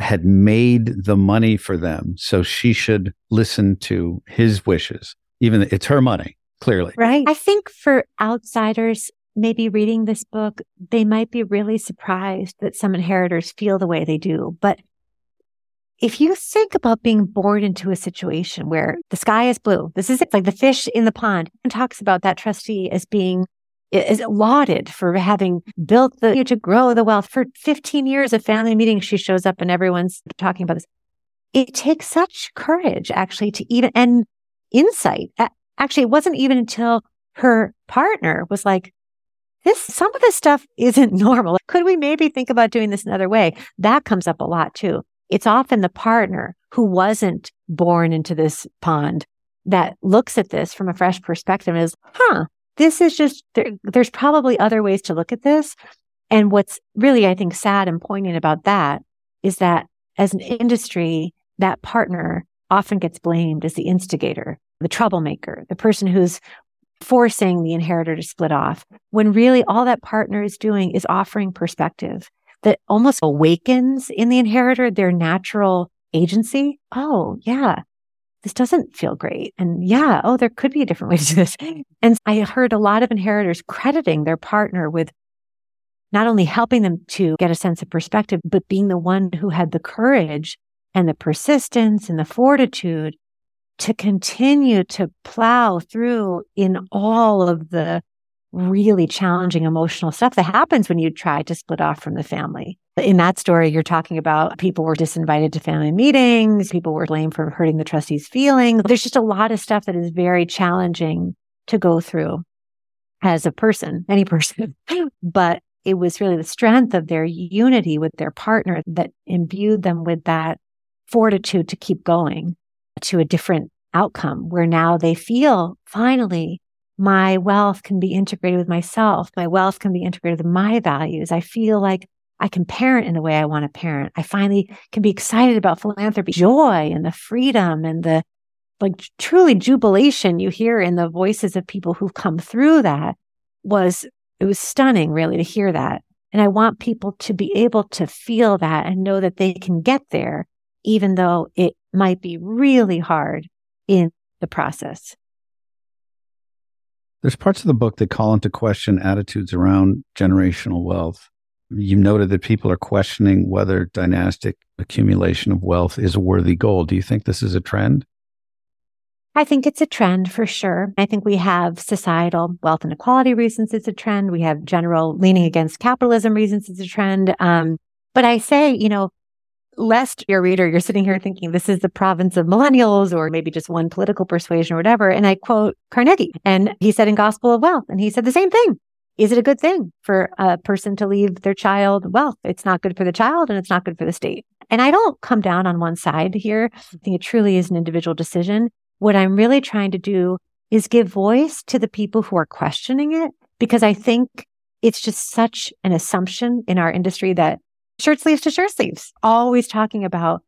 had made the money for them, so she should listen to his wishes, even it's her money, clearly. Right. I think for outsiders, maybe reading this book, they might be really surprised that some inheritors feel the way they do. But if you think about being born into a situation where the sky is blue, this is it, like the fish in the pond, and talks about that trustee as being is lauded for having built the you know, to grow the wealth for 15 years of family meetings. She shows up and everyone's talking about this. It takes such courage actually to even and insight. Actually, it wasn't even until her partner was like, this, some of this stuff isn't [LAUGHS] normal. Could we maybe think about doing this another way? That comes up a lot too it's often the partner who wasn't born into this pond that looks at this from a fresh perspective is, huh, this is just, there, there's probably other ways to look at this. And what's really, I think, sad and poignant about that is that as an industry, that partner often gets blamed as the instigator, the troublemaker, the person who's forcing the inheritor to split off, when really all that partner is doing is offering perspective that almost awakens in the inheritor their natural agency. Oh, yeah, this doesn't feel great. And yeah, oh, there could be a different way to do this. And I heard a lot of inheritors crediting their partner with not only helping them to get a sense of perspective, but being the one who had the courage and the persistence and the fortitude to continue to plow through in all of the really challenging emotional stuff that happens when you try to split off from the family. In that story, you're talking about people were disinvited to family meetings, people were blamed for hurting the trustees' feelings. There's just a lot of stuff that is very challenging to go through as a person, any person. [LAUGHS] but it was really the strength of their unity with their partner that imbued them with that fortitude to keep going to a different outcome where now they feel finally my wealth can be integrated with myself. My wealth can be integrated with my values. I feel like I can parent in the way I want to parent. I finally can be excited about philanthropy, joy and the freedom and the like truly jubilation you hear in the voices of people who've come through that was, it was stunning really to hear that. And I want people to be able to feel that and know that they can get there, even though it might be really hard in the process. There's parts of the book that call into question attitudes around generational wealth. You noted that people are questioning whether dynastic accumulation of wealth is a worthy goal. Do you think this is a trend? I think it's a trend for sure. I think we have societal wealth inequality reasons it's a trend. We have general leaning against capitalism reasons it's a trend. Um, but I say, you know, lest your reader, you're sitting here thinking this is the province of millennials or maybe just one political persuasion or whatever. And I quote Carnegie and he said in Gospel of Wealth, and he said the same thing. Is it a good thing for a person to leave their child wealth? It's not good for the child and it's not good for the state. And I don't come down on one side here. I think it truly is an individual decision. What I'm really trying to do is give voice to the people who are questioning it because I think it's just such an assumption in our industry that shirt sleeves to shirt sleeves, always talking about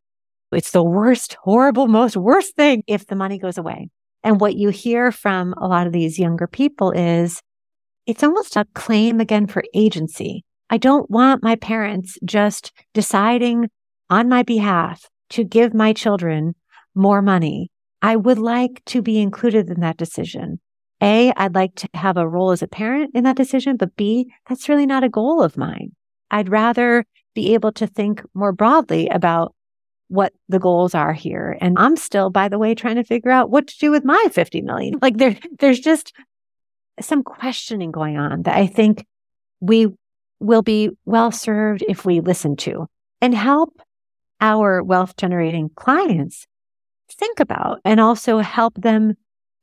it's the worst, horrible, most worst thing if the money goes away. And what you hear from a lot of these younger people is it's almost a claim again for agency. I don't want my parents just deciding on my behalf to give my children more money. I would like to be included in that decision. A, I'd like to have a role as a parent in that decision, but B, that's really not a goal of mine. I'd rather be able to think more broadly about what the goals are here. And I'm still, by the way, trying to figure out what to do with my 50 million. [LAUGHS] Like there, there's just some questioning going on that I think we will be well served if we listen to and help our wealth generating clients think about and also help them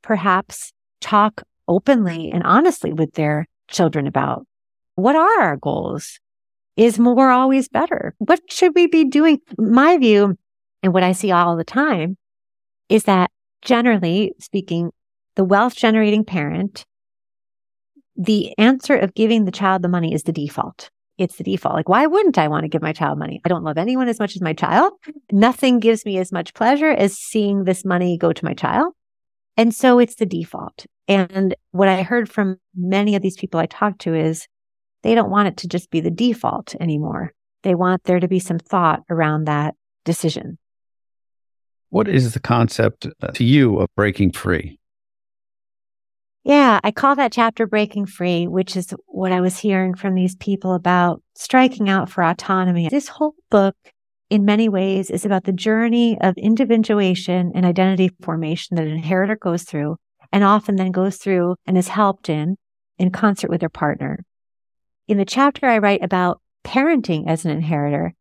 perhaps talk openly and honestly with their children about what are our goals? Is more always better? What should we be doing? My view and what I see all the time is that generally speaking, the wealth generating parent, the answer of giving the child the money is the default. It's the default. Like, why wouldn't I want to give my child money? I don't love anyone as much as my child. Nothing gives me as much pleasure as seeing this money go to my child. And so it's the default. And what I heard from many of these people I talked to is they don't want it to just be the default anymore. They want there to be some thought around that decision. What is the concept uh, to you of breaking free? Yeah, I call that chapter breaking free, which is what I was hearing from these people about striking out for autonomy. This whole book, in many ways, is about the journey of individuation and identity formation that an inheritor goes through and often then goes through and is helped in in concert with their partner. In the chapter I write about parenting as an inheritor,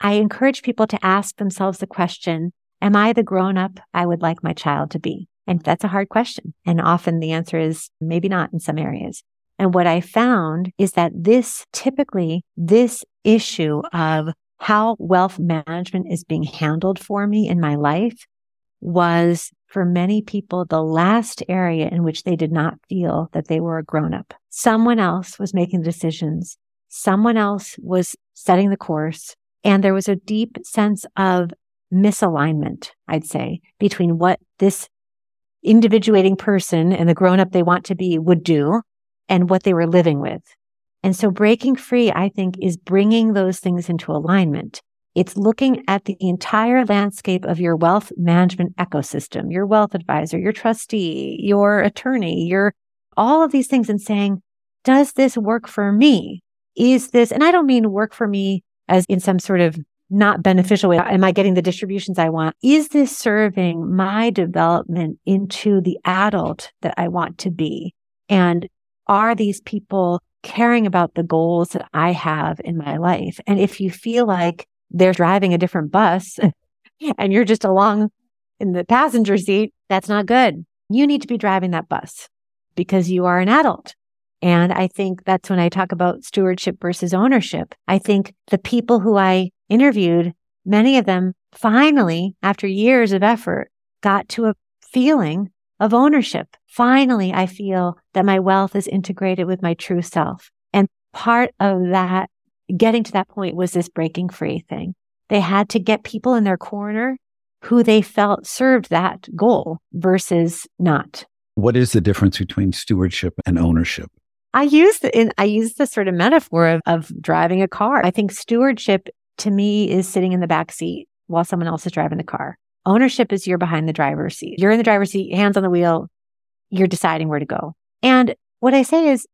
I encourage people to ask themselves the question, am I the grown up I would like my child to be? And that's a hard question. And often the answer is maybe not in some areas. And what I found is that this typically, this issue of how wealth management is being handled for me in my life was for many people the last area in which they did not feel that they were a grown up. Someone else was making decisions. Someone else was setting the course. And there was a deep sense of misalignment, I'd say, between what this individuating person and the grown up they want to be would do and what they were living with. And so breaking free, I think, is bringing those things into alignment. It's looking at the entire landscape of your wealth management ecosystem, your wealth advisor, your trustee, your attorney, your all of these things and saying, does this work for me? Is this, and I don't mean work for me as in some sort of not beneficial way? Am I getting the distributions I want? Is this serving my development into the adult that I want to be? And are these people caring about the goals that I have in my life? And if you feel like they're driving a different bus [LAUGHS] and you're just along in the passenger seat, that's not good. You need to be driving that bus because you are an adult. And I think that's when I talk about stewardship versus ownership. I think the people who I interviewed, many of them finally, after years of effort, got to a feeling of ownership. Finally, I feel that my wealth is integrated with my true self. And part of that, getting to that point was this breaking free thing. They had to get people in their corner who they felt served that goal versus not. What is the difference between stewardship and ownership? I use the, in, I use the sort of metaphor of, of driving a car. I think stewardship to me is sitting in the back seat while someone else is driving the car. Ownership is you're behind the driver's seat. You're in the driver's seat, hands on the wheel. You're deciding where to go. And what I say is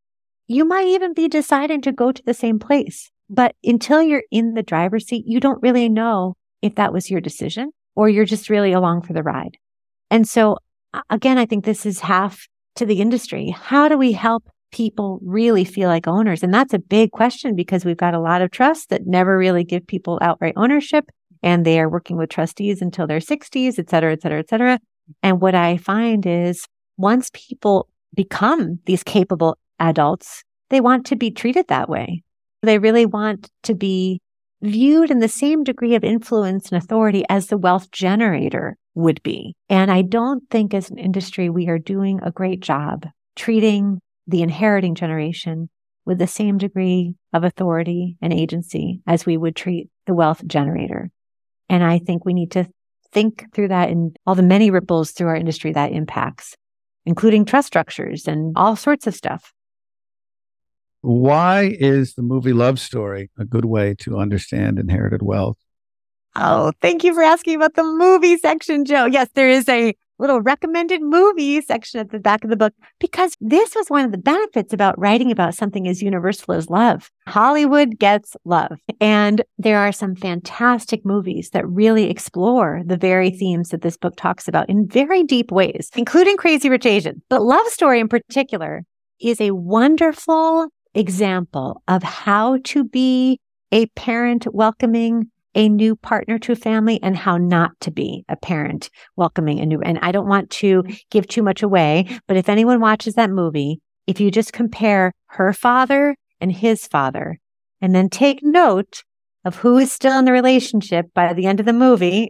you might even be deciding to go to the same place, but until you're in the driver's seat, you don't really know if that was your decision or you're just really along for the ride. And so again, I think this is half to the industry. How do we help people really feel like owners? And that's a big question because we've got a lot of trusts that never really give people outright ownership and they are working with trustees until their 60s, et cetera, et cetera, et cetera. And what I find is once people become these capable adults, they want to be treated that way. They really want to be viewed in the same degree of influence and authority as the wealth generator would be. And I don't think as an industry, we are doing a great job treating the inheriting generation with the same degree of authority and agency as we would treat the wealth generator. And I think we need to think through that and all the many ripples through our industry that impacts, including trust structures and all sorts of stuff. Why is the movie Love Story a good way to understand inherited wealth? Oh, thank you for asking about the movie section, Joe. Yes, there is a little recommended movie section at the back of the book because this was one of the benefits about writing about something as universal as love. Hollywood gets love. And there are some fantastic movies that really explore the very themes that this book talks about in very deep ways, including Crazy Rich Asians. But Love Story in particular is a wonderful example of how to be a parent welcoming a new partner to a family and how not to be a parent welcoming a new. And I don't want to mm-hmm. give too much away, but if anyone watches that movie, if you just compare her father and his father, and then take note of who is still in the relationship by the end of the movie,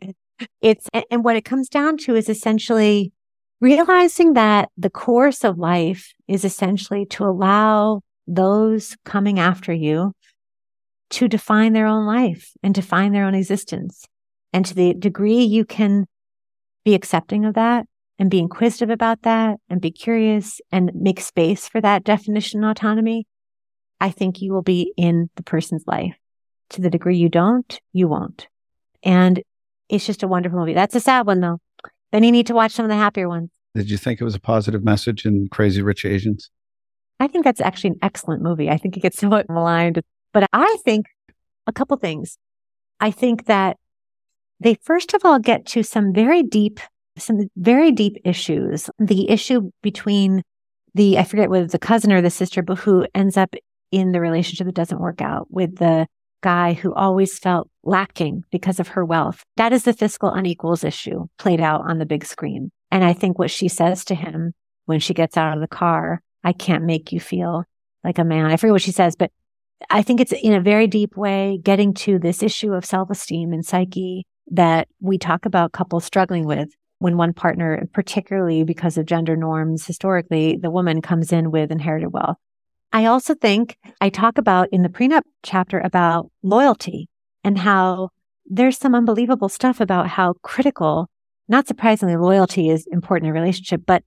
it's, and what it comes down to is essentially realizing that the course of life is essentially to allow those coming after you to define their own life and define their own existence. And to the degree you can be accepting of that and be inquisitive about that and be curious and make space for that definition autonomy, I think you will be in the person's life. To the degree you don't, you won't. And it's just a wonderful movie. That's a sad one though. Then you need to watch some of the happier ones. Did you think it was a positive message in Crazy Rich Asians? I think that's actually an excellent movie. I think it gets [LAUGHS] somewhat maligned but I think a couple things. I think that they first of all get to some very deep, some very deep issues. The issue between the, I forget whether the cousin or the sister, but who ends up in the relationship that doesn't work out with the guy who always felt lacking because of her wealth. That is the fiscal unequals issue played out on the big screen. And I think what she says to him when she gets out of the car, I can't make you feel like a man. I forget what she says, but I think it's in a very deep way getting to this issue of self esteem and psyche that we talk about couples struggling with when one partner, particularly because of gender norms historically, the woman comes in with inherited wealth. I also think I talk about in the prenup chapter about loyalty and how there's some unbelievable stuff about how critical, not surprisingly, loyalty is important in a relationship, but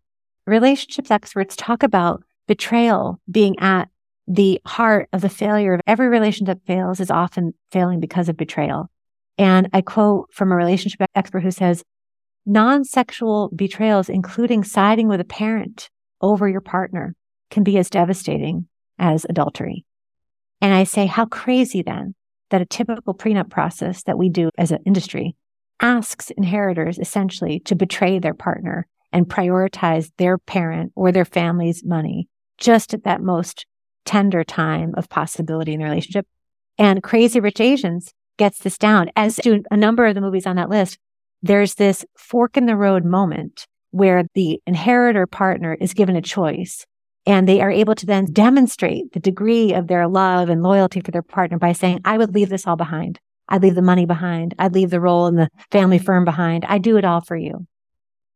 relationships experts talk about betrayal being at the heart of the failure of every relationship fails is often failing because of betrayal. And I quote from a relationship expert who says, non-sexual betrayals, including siding with a parent over your partner can be as devastating as adultery. And I say, how crazy then that a typical prenup process that we do as an industry asks inheritors essentially to betray their partner and prioritize their parent or their family's money just at that most tender time of possibility in the relationship. And Crazy Rich Asians gets this down, as do a number of the movies on that list. There's this fork in the road moment where the inheritor partner is given a choice and they are able to then demonstrate the degree of their love and loyalty for their partner by saying, I would leave this all behind. I'd leave the money behind. I'd leave the role in the family firm behind. I'd do it all for you.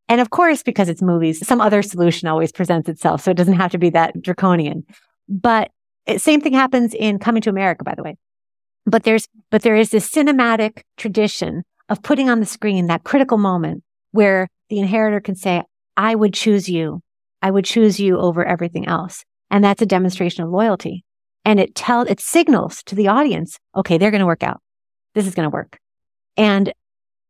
And of course, because it's movies, some other solution always presents itself. So it doesn't have to be that draconian. But it, same thing happens in Coming to America, by the way. But there's, but there is this cinematic tradition of putting on the screen that critical moment where the inheritor can say, I would choose you. I would choose you over everything else. And that's a demonstration of loyalty. And it tells, it signals to the audience, okay, they're going to work out. This is going to work. And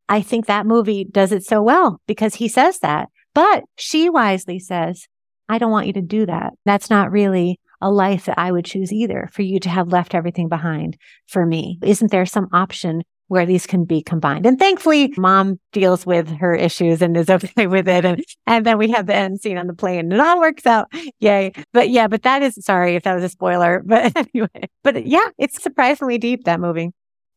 I think that movie does it so well because he says that. But she wisely says, I don't want you to do that. That's not really a life that I would choose either for you to have left everything behind for me. Isn't there some option where these can be combined? And thankfully, mom deals with her issues and is [LAUGHS] okay with it. And, and then we have the end scene on the plane and it all works out. Yay. But yeah, but that is sorry if that was a spoiler. [LAUGHS] But anyway, but yeah, it's surprisingly deep, that movie.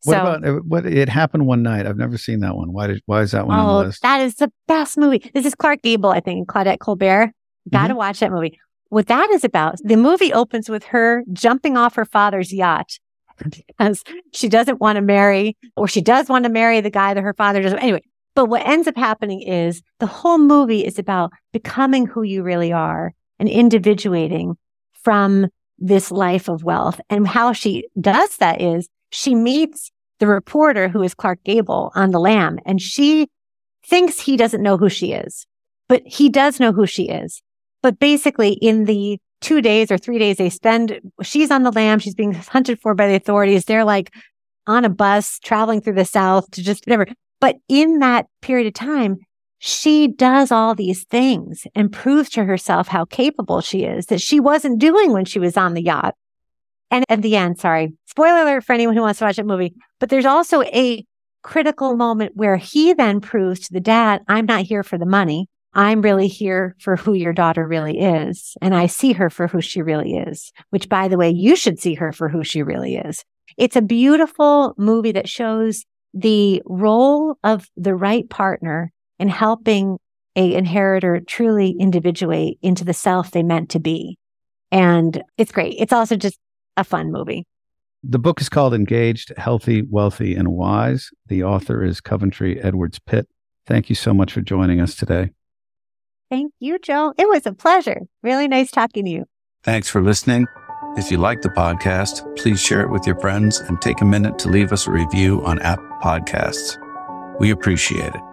What so, about uh, what? It happened one night. I've never seen that one. Why did? Why is that one on oh, the list? that is the best movie. This is Clark Gable, I think, Claudette Colbert. Got to Mhm. watch that movie. What that is about, the movie opens with her jumping off her father's yacht because she doesn't want to marry, or she does want to marry the guy that her father doesn't. Anyway, but what ends up happening is the whole movie is about becoming who you really are and individuating from this life of wealth. And how she does that is she meets the reporter who is Clark Gable on the lam and she thinks he doesn't know who she is, but he does know who she is. But basically in the two days or three days they spend, she's on the lam. She's being hunted for by the authorities. They're like on a bus traveling through the South to just whatever. But in that period of time, she does all these things and proves to herself how capable she is that she wasn't doing when she was on the yacht. And at the end, sorry, spoiler alert for anyone who wants to watch that movie, but there's also a critical moment where he then proves to the dad, I'm not here for the money. I'm really here for who your daughter really is. And I see her for who she really is, which by the way, you should see her for who she really is. It's a beautiful movie that shows the role of the right partner in helping a inheritor truly individuate into the self they meant to be. And it's great. It's also just a fun movie. The book is called Engaged, Healthy, Wealthy, and Wise. The author is Coventry Edwards Pitt. Thank you so much for joining us today. Thank you, Joe. It was a pleasure. Really nice talking to you. Thanks for listening. If you like the podcast, please share it with your friends and take a minute to leave us a review on Apple Podcasts. We appreciate it.